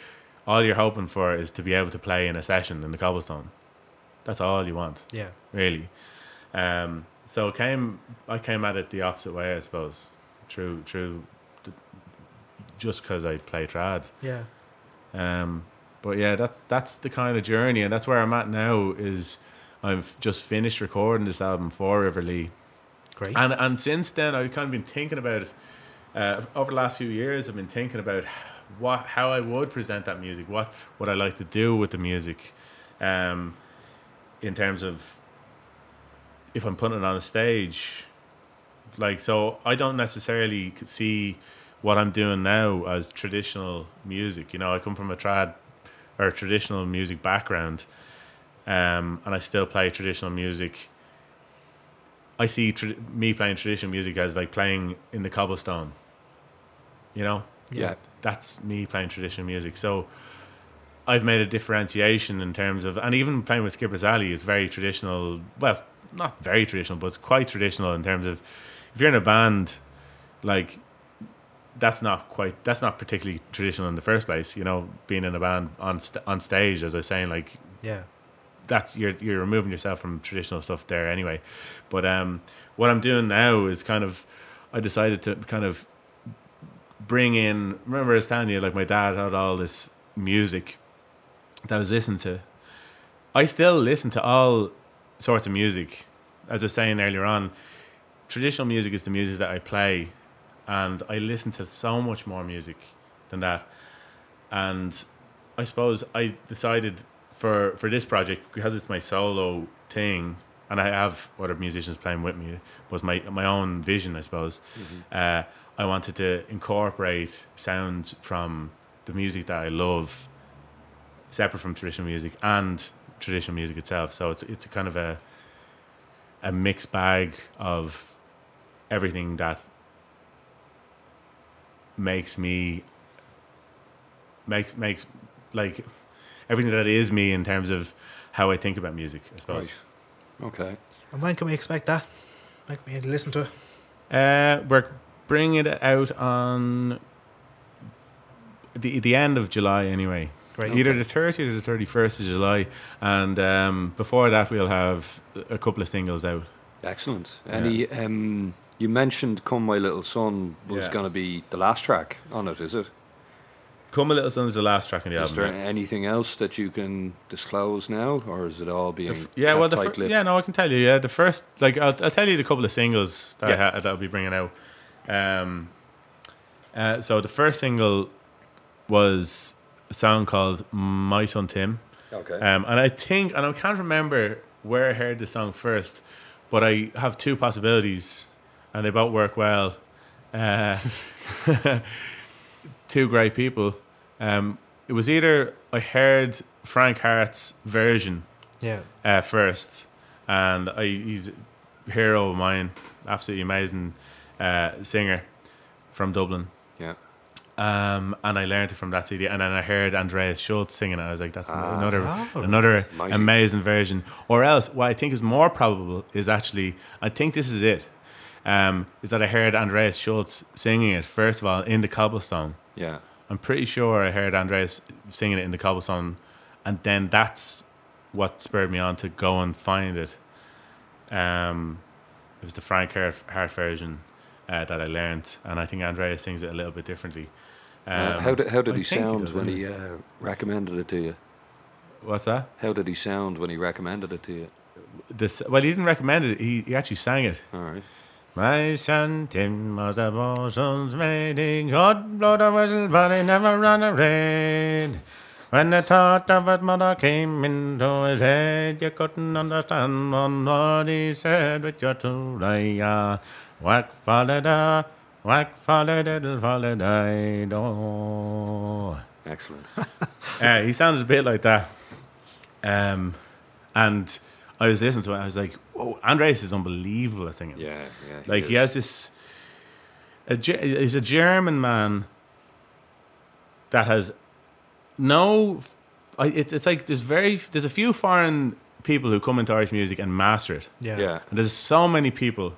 all you're hoping for is to be able to play in a session in the cobblestone. That's all you want, Yeah. really. Um, so it came I came at it the opposite way, I suppose. True, true. Just because I play trad. Yeah. Um, but yeah, that's that's the kind of journey, and that's where I'm at now. Is I've just finished recording this album for River Lee, Great. and and since then I've kind of been thinking about it. Uh, over the last few years, I've been thinking about what how I would present that music, what what I like to do with the music, um, in terms of if I'm putting it on a stage, like so I don't necessarily see what I'm doing now as traditional music. You know, I come from a trad or traditional music background, um, and I still play traditional music. I see tra- me playing traditional music as like playing in the cobblestone. You know, Yeah. that's me playing traditional music. So I've made a differentiation in terms of, and even playing with Skipper's Alley is very traditional. Well, not very traditional, but it's quite traditional in terms of if you're in a band, like that's not quite that's not particularly traditional in the first place. You know, being in a band on st- on stage, as I was saying, like Yeah. that's you're you're removing yourself from traditional stuff there anyway. But um, what I'm doing now is kind of I decided to kind of bring in. Remember, I was telling you, like my dad had all this music that I was listening to. I still listen to all sorts of music. As I was saying earlier on, traditional music is the music that I play, and I listened to so much more music than that. And I suppose I decided for for this project because it's my solo thing, and I have other musicians playing with me, but my my own vision, I suppose. Uh, I wanted to incorporate sounds from the music that I love, separate from traditional music and traditional music itself. So it's it's a kind of a a mixed bag of everything that makes me makes makes like everything that is me in terms of how I think about music. I suppose. Right. Okay. And when can we expect that? When can we listen to it? Uh, we're bringing it out on the the end of July anyway. Great. Either the 30th or the 31st of July, and um, before that we'll have a couple of singles out. Excellent. Any um you mentioned Come My Little Son was Yeah. gonna be the last track on it, is it? Come My Little Son is the last track on the Is album. Is there yeah. anything else that you can disclose now, or is it all being f- yeah, well, the fir- yeah, no, I can tell you. Yeah, the first, like, I'll, I'll tell you the couple of singles that I ha- that I'll be bringing out. Um, uh, so the first single was a song called "My Son Tim," Okay. um, and I think, and I can't remember where I heard the song first, but I have two possibilities, and they both work well. Uh, two great people. Um, it was either I heard Frank Hart's version Yeah. uh, first, and I, he's a hero of mine, absolutely amazing uh, singer from Dublin. yeah. Um, and I learned it from that CD, and then I heard Andreas Schultz singing it. I was like, "That's Ah. another Oh. another Mighty. amazing version." Or else, what I think is more probable is actually, I think this is it, um, is that I heard Andreas Schultz singing it first of all in the Cobblestone. Yeah. I'm pretty sure I heard Andreas singing it in the Cobblestone, and then that's what spurred me on to go and find it. Um, it was the Frank Hart, Hart version uh, that I learned, and I think Andreas sings it a little bit differently. Um, Uh, how did how did I he sound does, when he uh, recommended it to you? What's that? How did he sound when he recommended it to you? This well, he didn't recommend it. He, he actually sang it. All right. My son Tim was a bosun's mating, hot blood a whistle, but he never ran a raid. When the thought of his mother came into his head, you couldn't understand one word he said with your two eye. Whack follow da, whack follow diddle follow die do. Excellent. Uh, he sounded a bit like that. Um, and I was listening to it, I was like, whoa, Andreas is unbelievable at singing. Yeah. Yeah. Like he has this. A, he's a German man that has no. It's it's like there's very there's a few foreign people who come into Irish music and master it, Yeah. Yeah. and there's so many people.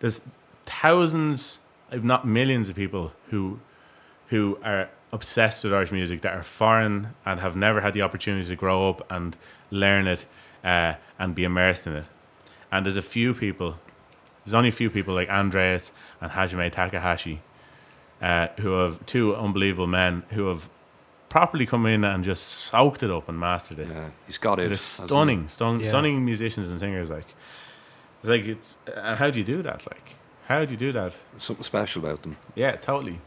There's thousands I've not millions of people who who are obsessed with Irish music that are foreign and have never had the opportunity to grow up and learn it uh, and be immersed in it. And there's a few people, there's only a few people like Andreas and Hajime Takahashi, uh, who have two unbelievable men who have properly come in and just soaked it up and mastered it. Yeah, he's got it. They're hasn't stunning, stun- Yeah. stunning musicians and singers. Like, it's like it's. And how do you do that? Like, how do you do that? Something special about them. Yeah, totally.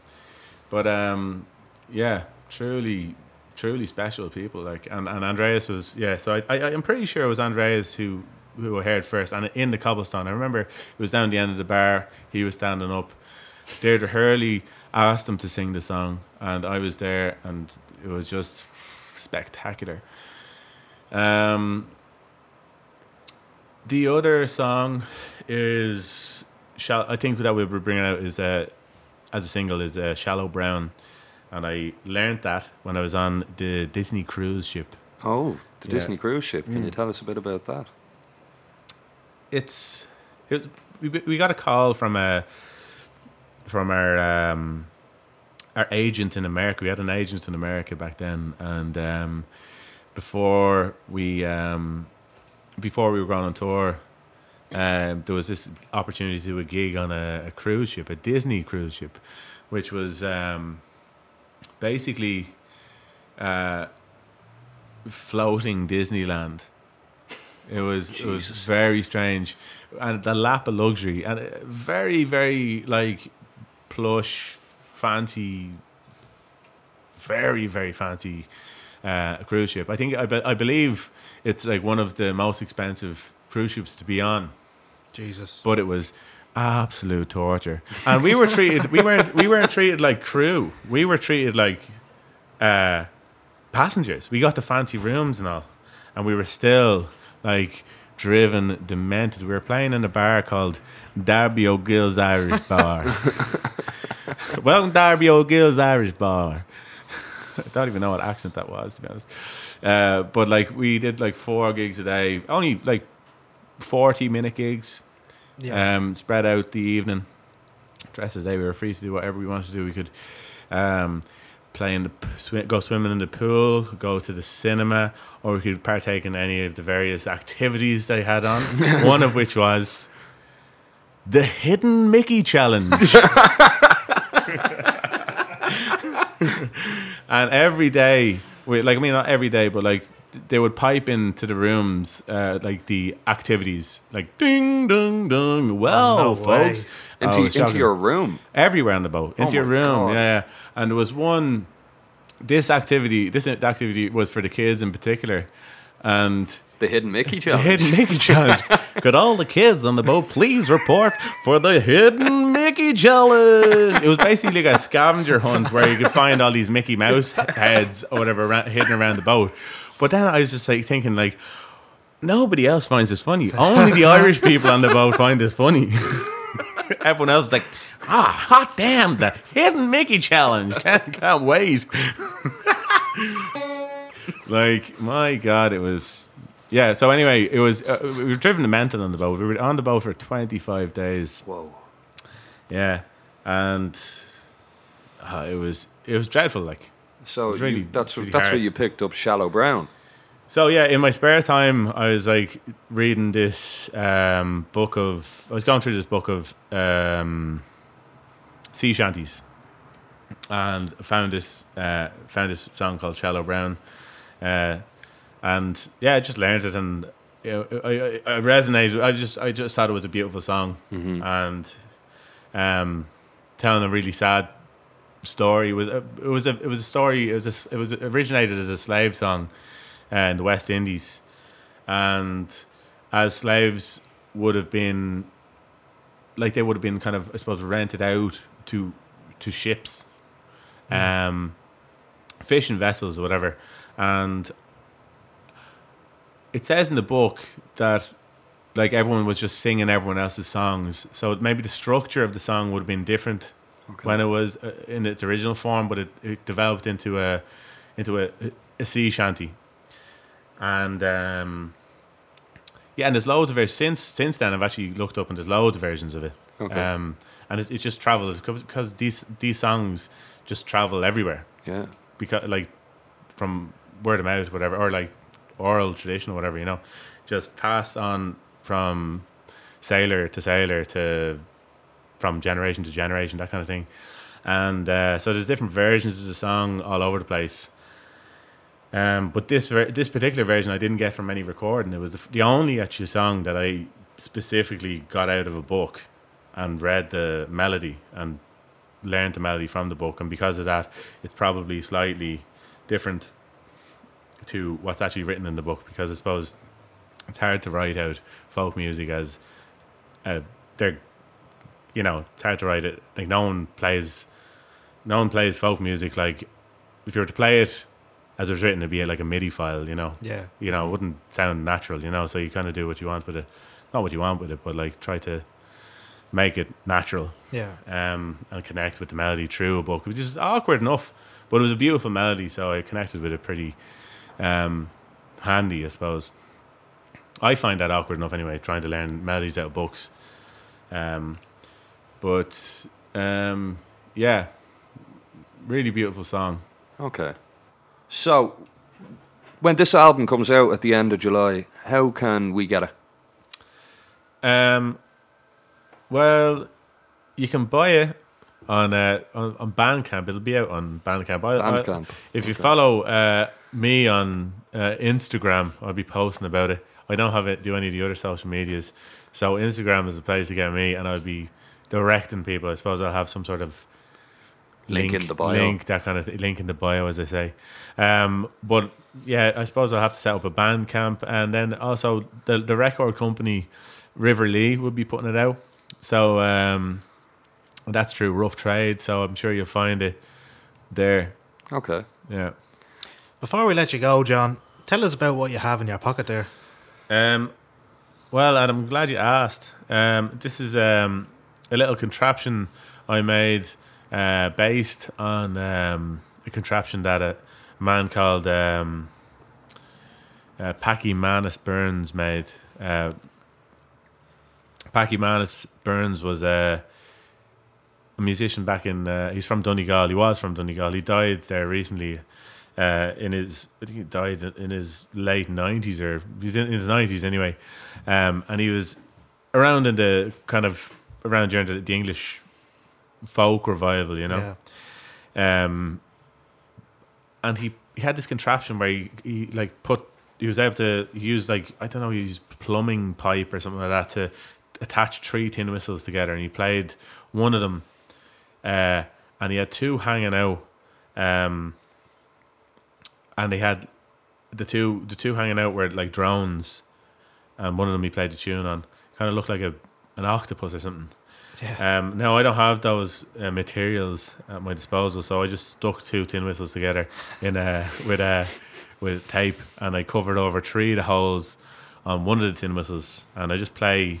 But um, yeah, truly, truly special people. Like, and, and Andreas was yeah. So I, I I'm pretty sure it was Andreas who who I heard first, and in the cobblestone. I remember it was down the end of the bar. He was standing up. Deirdre Hurley asked him to sing the song, and I was there, and it was just spectacular. Um, the other song is shall I think that we were bringing out is uh, as a single is uh, "Shallow Brown," and I learned that when I was on the Disney cruise ship. Oh, the Yeah. Disney cruise ship. Can you Mm. tell us a bit about that? It's it, we we got a call from a from our um, our agent in America. We had an agent in America back then, and um, before we um, before we were going on tour, um, there was this opportunity to do a gig on a, a cruise ship, a Disney cruise ship, which was um, basically uh, floating Disneyland. It was it was very strange, and the lap of luxury, and uh, very very like plush, fancy, very very fancy uh, cruise ship. I think I, be, I believe it's like one of the most expensive cruise ships to be on Jesus. but it was absolute torture. And we were treated we weren't we weren't treated like crew. We were treated like uh, passengers. We got the fancy rooms and all, and we were still like driven demented. We were playing in a bar called Darby O'Gill's Irish Bar. Welcome Darby O'Gill's Irish Bar. I don't even know what accent that was to be honest. Uh, but like we did like four gigs a day, only like forty minute gigs Yeah. um, spread out the evening. The rest of the day, we were free to do whatever we wanted to do. We could um, play in the swi- go swimming in the pool, go to the cinema, or we could partake in any of the various activities they had on. one of which was the Hidden Mickey Challenge. and every day, we, like I mean, not every day, but like they would pipe into the rooms, uh, like the activities, like ding, ding, ding. Well, no folks, way. Oh, Into, into shocking. your room. everywhere on the boat, into Oh your room, God. yeah. And there was one. This activity, this activity was for the kids in particular, and The hidden Mickey challenge. the hidden Mickey challenge. Could all the kids on the boat please report for the hidden Mickey challenge? It was basically like a scavenger hunt where you could find all these Mickey Mouse heads or whatever hidden around the boat. But then I was just like thinking, like, nobody else finds this funny. Only the Irish people on the boat find this funny. Everyone else is like, ah, hot damn, the hidden Mickey challenge. Can't, can't wait. like, my God, it was. Yeah, so anyway, it was. Uh, we were driven to Menton on the boat. We were on the boat for 25 days. Whoa. Yeah. And uh, it was it was dreadful. Like, So really- you, that's really that's where you picked up Shallow Brown. So yeah, in my spare time, I was like reading this um, book of. I was going through this book of um, sea shanties, and found this uh, found this song called "Shallow Brown," uh, and yeah, I just learned it, and you know, I, I, I resonated. I just I just thought it was a beautiful song, and um, telling a really sad story was a, it was a it was a story it was a, it was originated as a slave song uh, in the West Indies, and as slaves would have been like they would have been kind of I suppose rented out to to ships, um, fishing vessels or whatever, and it says in the book that like everyone was just singing everyone else's songs, so maybe the structure of the song would have been different when it was uh, in its original form, but it, it developed into a into a, a sea shanty, and um, yeah, and there's loads of versions since since then. I've actually looked up and there's loads of versions of it, Okay. um, and it's, it just travels because these these songs just travel everywhere Yeah. because like from word of mouth, whatever, or like oral tradition or whatever, you know, just pass on from sailor to sailor to from generation to generation, that kind of thing. And uh, so there's different versions of the song all over the place. Um, but this ver- this particular version I didn't get from any recording. It was the, f- the only actual song that I specifically got out of a book and read the melody and learned the melody from the book. And because of that, it's probably slightly different to what's actually written in the book. Because I suppose it's hard to write out folk music as uh, they're, you know, it's hard to write it. Like no one plays, no one plays folk music like if you were to play it as it was written, it'd be like a MIDI file, you know Yeah. you know, it wouldn't sound natural, you know. So you kind of do what you want with it, not what you want with it, but like try to make it natural Yeah. um, and connect with the melody through a book, which is awkward enough, but it was a beautiful melody, so I connected with it pretty um, handy, I suppose. I find that awkward enough anyway, trying to learn melodies out of books. Um, but um, yeah, really beautiful song. Okay. So, when this album comes out at the end of July, how can we get it? Um, well, you can buy it on uh, on, on Bandcamp. It'll be out on Bandcamp. I, I- Bandcamp, if you okay. follow uh, me on uh, Instagram, I'll be posting about it. I don't have it do any of the other social medias, so Instagram is a place to get me, and I'll be directing people. I suppose I'll have some sort of Link in the bio. link that kind of th- link in the bio, as I say. Um, but yeah, I suppose I'll have to set up a Bandcamp, and then also the the record company River Lee will be putting it out. So um, that's through Rough Trade. So I'm sure you'll find it there. Okay. Yeah. Before we let you go, John, tell us about what you have in your pocket there. Um, well, and I'm glad you asked. Um, this is um, a little contraption I made uh, based on um, a contraption that a man called um, uh, Packy Manus Burns made. Uh, Packy Manus Burns was a, a musician back in. Uh, he's from Donegal. He was from Donegal. He died there recently. Uh, in his, I think he died in his late nineties or he was in his nineties anyway, um, and he was around in the kind of around during the, the English folk revival, you know. Yeah. Um, and he, he had this contraption where he, he like put he was able to use like I don't know use plumbing pipe or something like that to attach three tin whistles together, and he played one of them, uh, and he had two hanging out, um, and they had the two the two hanging out were like drones, and one of them he played the tune on, kind of looked like a an octopus or something. Yeah. Um, now I don't have those uh, materials at my disposal, so I just stuck two tin whistles together in a with a with tape, and I covered over three of the holes on one of the tin whistles, and I just play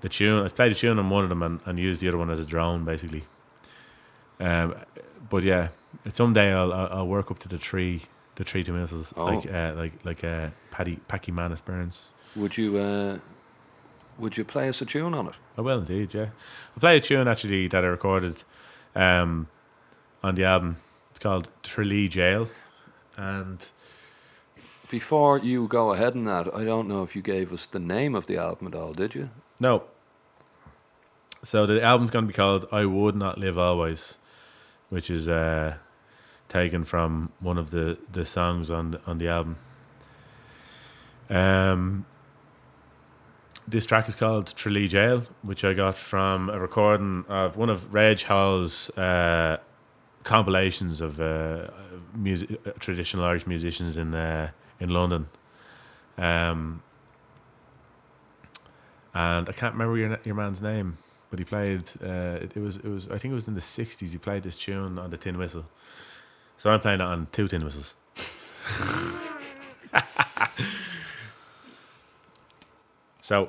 the tune. I play the tune on one of them, and, and use the other one as a drone, basically. Um, but yeah, someday I'll, I'll work up to the three the three tin whistles Oh. like uh, like like uh, Paddy Packy Manus Burns. Would you uh, would you play us a tune on it? I will indeed, yeah. I'll play a tune actually that I recorded um, on the album. It's called Tralee Gaol, and Before you go ahead in that, I don't know if you gave us the name of the album at all, did you? no. So the album's going to be called "I Would Not Live Always," which is uh, taken from one of the, the songs on the, on the album. Um, this track is called Tralee Gaol, which I got from a recording of one of Reg Hall's uh, compilations of uh, music, uh, traditional Irish musicians in uh, in London. Um, and I can't remember your your man's name, but he played. Uh, it, it was it was I think it was in the '60s. He played this tune on the tin whistle. So I'm playing it on two tin whistles. so